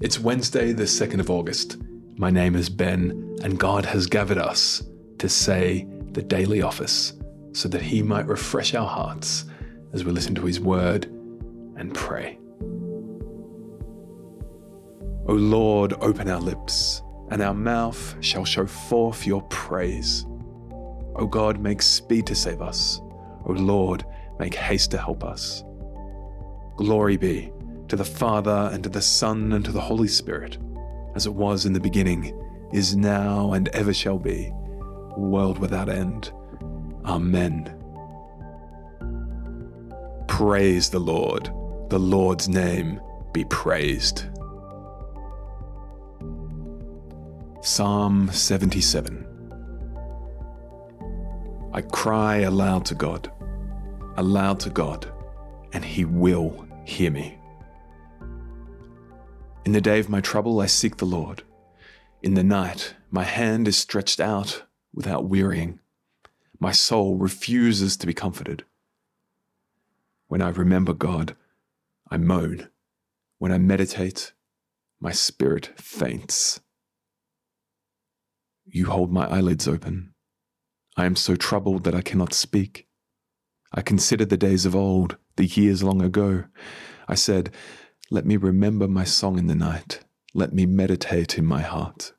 It's Wednesday, the 2nd of August. My name is Ben, and God has gathered us to say the daily office so that He might refresh our hearts as we listen to His word and pray. O Lord, open our lips, and our mouth shall show forth your praise. O God, make speed to save us. O Lord, make haste to help us. Glory be to the Father, and to the Son, and to the Holy Spirit, as it was in the beginning, is now, and ever shall be, world without end. Amen. Praise the Lord. The Lord's name be praised. Psalm 77 I cry aloud to God, aloud to God, and He will hear me. In the day of my trouble, I seek the Lord. In the night, my hand is stretched out without wearying. My soul refuses to be comforted. When I remember God, I moan. When I meditate, my spirit faints. You hold my eyelids open. I am so troubled that I cannot speak. I consider the days of old, the years long ago. I said, let me remember my song in the night. Let me meditate in my heart.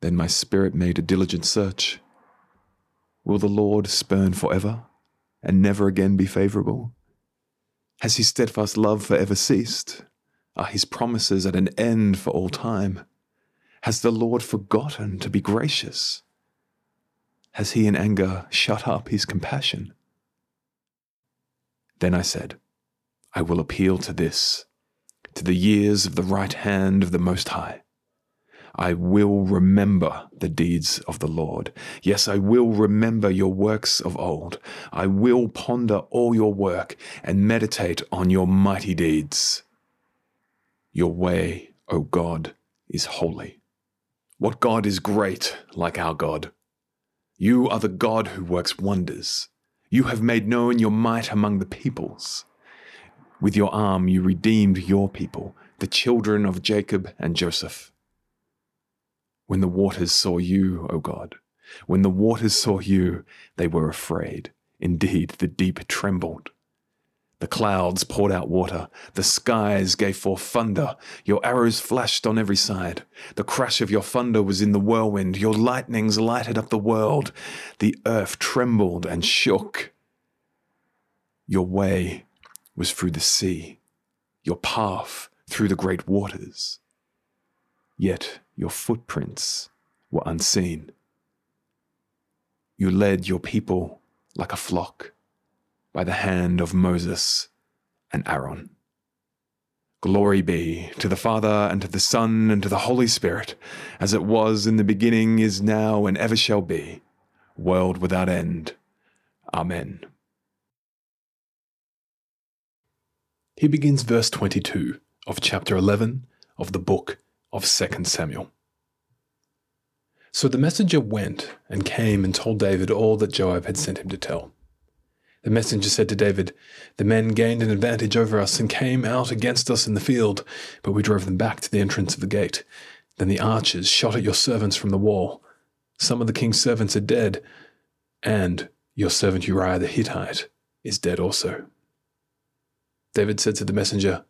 Then my spirit made a diligent search. Will the Lord spurn forever and never again be favorable? Has his steadfast love forever ceased? Are his promises at an end for all time? Has the Lord forgotten to be gracious? Has he in anger shut up his compassion? Then I said, I will appeal to this, to the years of the right hand of the Most High. I will remember the deeds of the Lord. Yes, I will remember your works of old. I will ponder all your work and meditate on your mighty deeds. Your way, O God, is holy. What God is great like our God? You are the God who works wonders. You have made known your might among the peoples. With your arm you redeemed your people, the children of Jacob and Joseph. When the waters saw you, O God, when the waters saw you, they were afraid. Indeed, the deep trembled. The clouds poured out water. The skies gave forth thunder. Your arrows flashed on every side. The crash of your thunder was in the whirlwind. Your lightnings lighted up the world. The earth trembled and shook. Your way was through the sea, your path through the great waters. Yet your footprints were unseen. You led your people like a flock by the hand of Moses and Aaron. Glory be to the Father, and to the Son, and to the Holy Spirit, as it was in the beginning, is now, and ever shall be, world without end. Amen. He begins verse 22 of chapter 11 of the book of 2 Samuel. So the messenger went and came and told David all that Joab had sent him to tell. The messenger said to David, The men gained an advantage over us and came out against us in the field, but we drove them back to the entrance of the gate. Then the archers shot at your servants from the wall. Some of the king's servants are dead, and your servant Uriah the Hittite is dead also. David said to the messenger,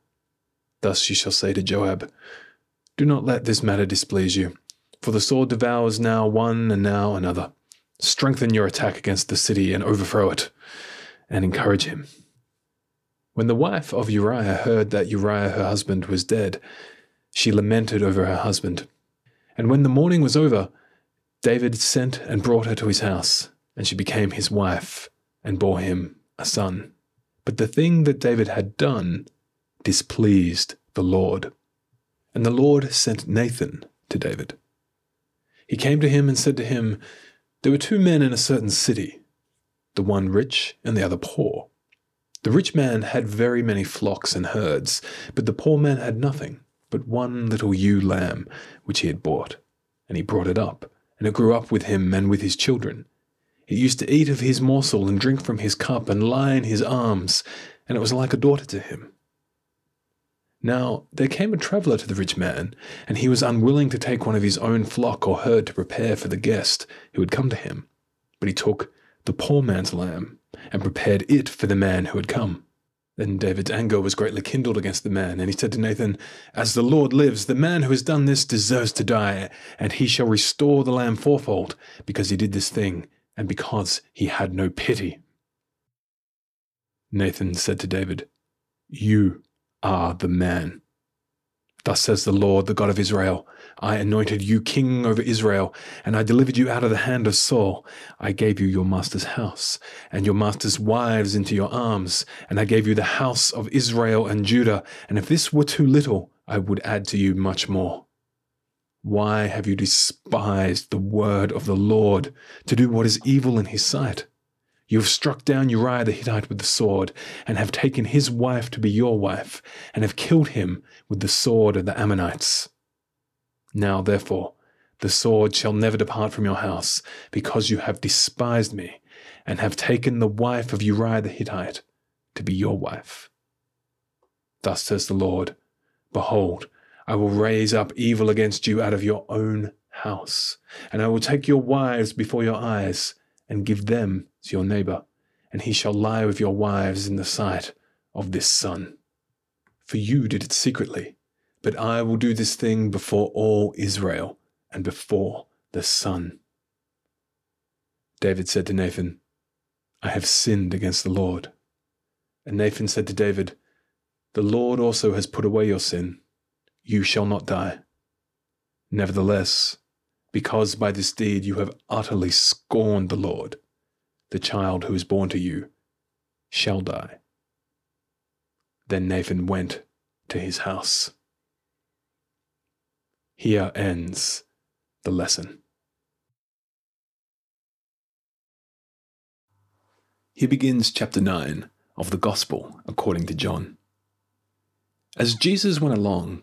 Thus you shall say to Joab, Do not let this matter displease you, for the sword devours now one and now another. Strengthen your attack against the city and overthrow it, and encourage him. When the wife of Uriah heard that Uriah her husband was dead, she lamented over her husband. And when the mourning was over, David sent and brought her to his house, and she became his wife, and bore him a son. But the thing that David had done displeased the Lord. And the Lord sent Nathan to David. He came to him and said to him, There were two men in a certain city, the one rich and the other poor. The rich man had very many flocks and herds, but the poor man had nothing but one little ewe lamb which he had bought. And he brought it up, and it grew up with him and with his children. It used to eat of his morsel and drink from his cup and lie in his arms, and it was like a daughter to him. Now there came a traveller to the rich man, and he was unwilling to take one of his own flock or herd to prepare for the guest who had come to him. But he took the poor man's lamb and prepared it for the man who had come. Then David's anger was greatly kindled against the man, and he said to Nathan, As the Lord lives, the man who has done this deserves to die, and he shall restore the lamb fourfold, because he did this thing, and because he had no pity. Nathan said to David, You are the man. Thus says the Lord, the God of Israel I anointed you king over Israel, and I delivered you out of the hand of Saul. I gave you your master's house, and your master's wives into your arms, and I gave you the house of Israel and Judah. And if this were too little, I would add to you much more. Why have you despised the word of the Lord to do what is evil in his sight? You have struck down Uriah the Hittite with the sword, and have taken his wife to be your wife, and have killed him with the sword of the Ammonites. Now, therefore, the sword shall never depart from your house, because you have despised me, and have taken the wife of Uriah the Hittite to be your wife. Thus says the Lord Behold, I will raise up evil against you out of your own house, and I will take your wives before your eyes and give them to your neighbor, and he shall lie with your wives in the sight of this sun. For you did it secretly, but I will do this thing before all Israel and before the sun. David said to Nathan, I have sinned against the Lord. And Nathan said to David, The Lord also has put away your sin. You shall not die. Nevertheless, because by this deed you have utterly scorned the Lord, the child who is born to you shall die. Then Nathan went to his house. Here ends the lesson. Here begins chapter 9 of the Gospel according to John. As Jesus went along,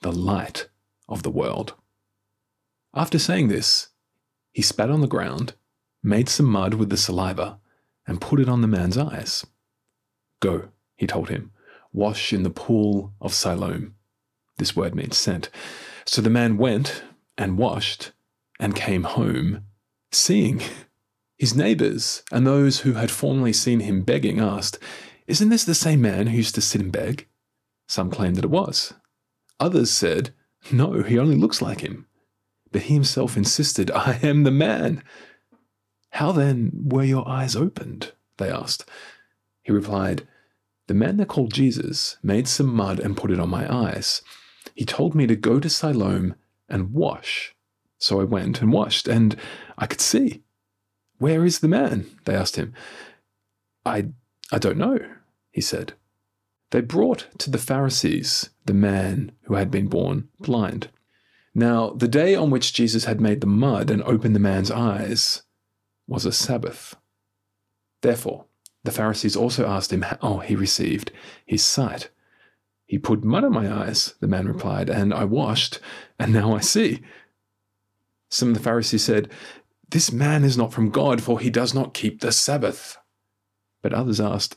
the light of the world. After saying this, he spat on the ground, made some mud with the saliva, and put it on the man's eyes. Go, he told him, wash in the pool of Siloam. This word means sent. So the man went and washed and came home, seeing. His neighbors and those who had formerly seen him begging asked, Isn't this the same man who used to sit and beg? Some claimed that it was. Others said, No, he only looks like him. But he himself insisted, I am the man. How then were your eyes opened? They asked. He replied, The man they called Jesus made some mud and put it on my eyes. He told me to go to Siloam and wash. So I went and washed, and I could see. Where is the man? They asked him. I, I don't know, he said. They brought to the Pharisees the man who had been born blind. Now, the day on which Jesus had made the mud and opened the man's eyes was a Sabbath. Therefore, the Pharisees also asked him how he received his sight. He put mud on my eyes, the man replied, and I washed, and now I see. Some of the Pharisees said, This man is not from God, for he does not keep the Sabbath. But others asked,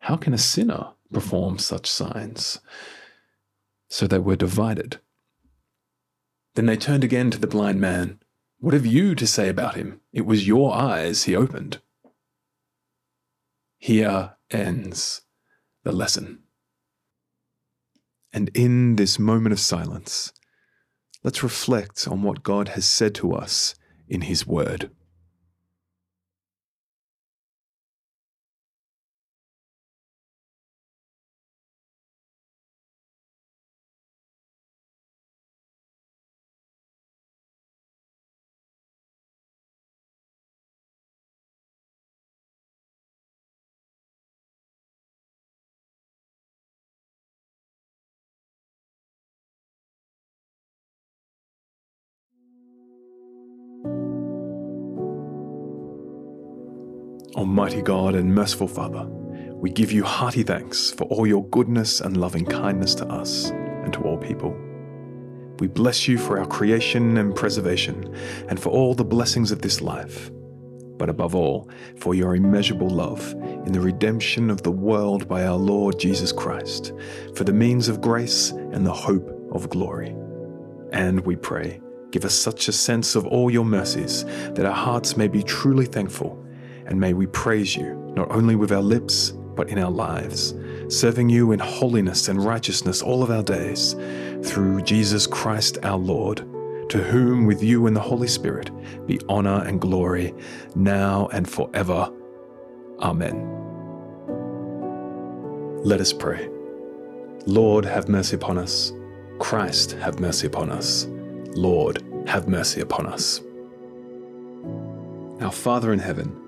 How can a sinner perform such signs? So they were divided. Then they turned again to the blind man. What have you to say about him? It was your eyes he opened. Here ends the lesson. And in this moment of silence, let's reflect on what God has said to us in His Word. Almighty God and merciful Father, we give you hearty thanks for all your goodness and loving kindness to us and to all people. We bless you for our creation and preservation, and for all the blessings of this life, but above all, for your immeasurable love in the redemption of the world by our Lord Jesus Christ, for the means of grace and the hope of glory. And we pray, give us such a sense of all your mercies that our hearts may be truly thankful, and may we praise you not only with our lips, but in our lives, serving you in holiness and righteousness all of our days, through Jesus Christ our Lord, to whom with you and the Holy Spirit be honor and glory, now and forever. Amen. Let us pray. Lord, have mercy upon us. Christ, have mercy upon us. Lord, have mercy upon us. Our Father in heaven,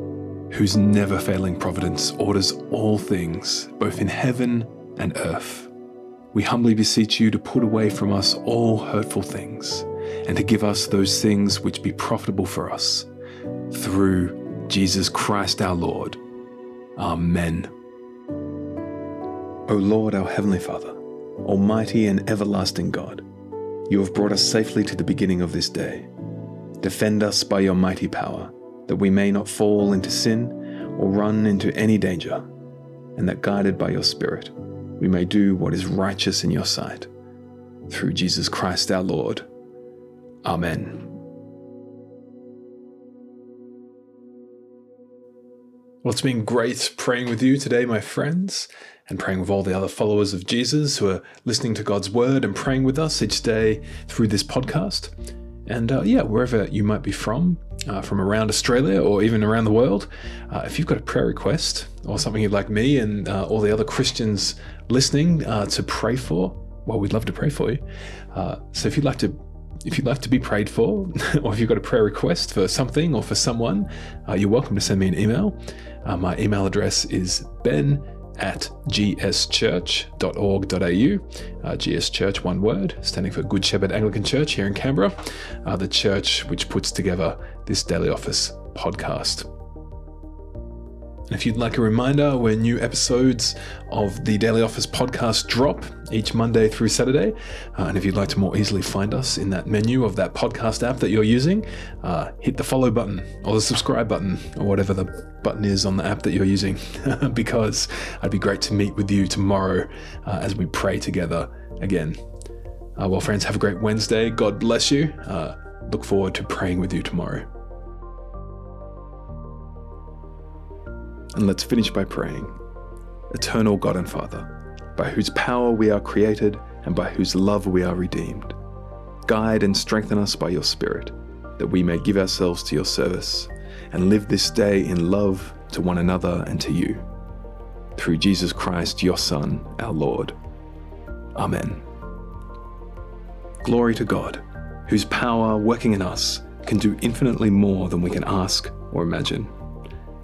whose never failing providence orders all things, both in heaven and earth, we humbly beseech you to put away from us all hurtful things, and to give us those things which be profitable for us, through Jesus Christ our Lord. Amen. O Lord, our Heavenly Father, Almighty and everlasting God, you have brought us safely to the beginning of this day. Defend us by your mighty power, that we may not fall into sin or run into any danger, and that guided by your Spirit, we may do what is righteous in your sight. Through Jesus Christ our Lord. Amen. Well, it's been great praying with you today, my friends, and praying with all the other followers of Jesus who are listening to God's word and praying with us each day through this podcast. And uh, yeah, wherever you might be from, uh, from around Australia or even around the world, uh, if you've got a prayer request or something you'd like me and uh, all the other Christians listening uh, to pray for, well, we'd love to pray for you. Uh, so if you'd like to if you'd like to be prayed for, or if you've got a prayer request for something or for someone, uh, you're welcome to send me an email. Uh, my email address is ben at gschurch.org.au. Uh, GS Church, one word, standing for Good Shepherd Anglican Church here in Canberra, uh, the church which puts together this Daily Office podcast. If you'd like a reminder when new episodes of the Daily Office podcast drop each Monday through Saturday, uh, and if you'd like to more easily find us in that menu of that podcast app that you're using, uh, hit the follow button or the subscribe button or whatever the button is on the app that you're using, because I'd be great to meet with you tomorrow uh, as we pray together again. Uh, well, friends, have a great Wednesday. God bless you. Uh, look forward to praying with you tomorrow. And let's finish by praying Eternal God and Father, by whose power we are created and by whose love we are redeemed, guide and strengthen us by your Spirit, that we may give ourselves to your service and live this day in love to one another and to you. Through Jesus Christ, your Son, our Lord. Amen. Glory to God, whose power working in us can do infinitely more than we can ask or imagine.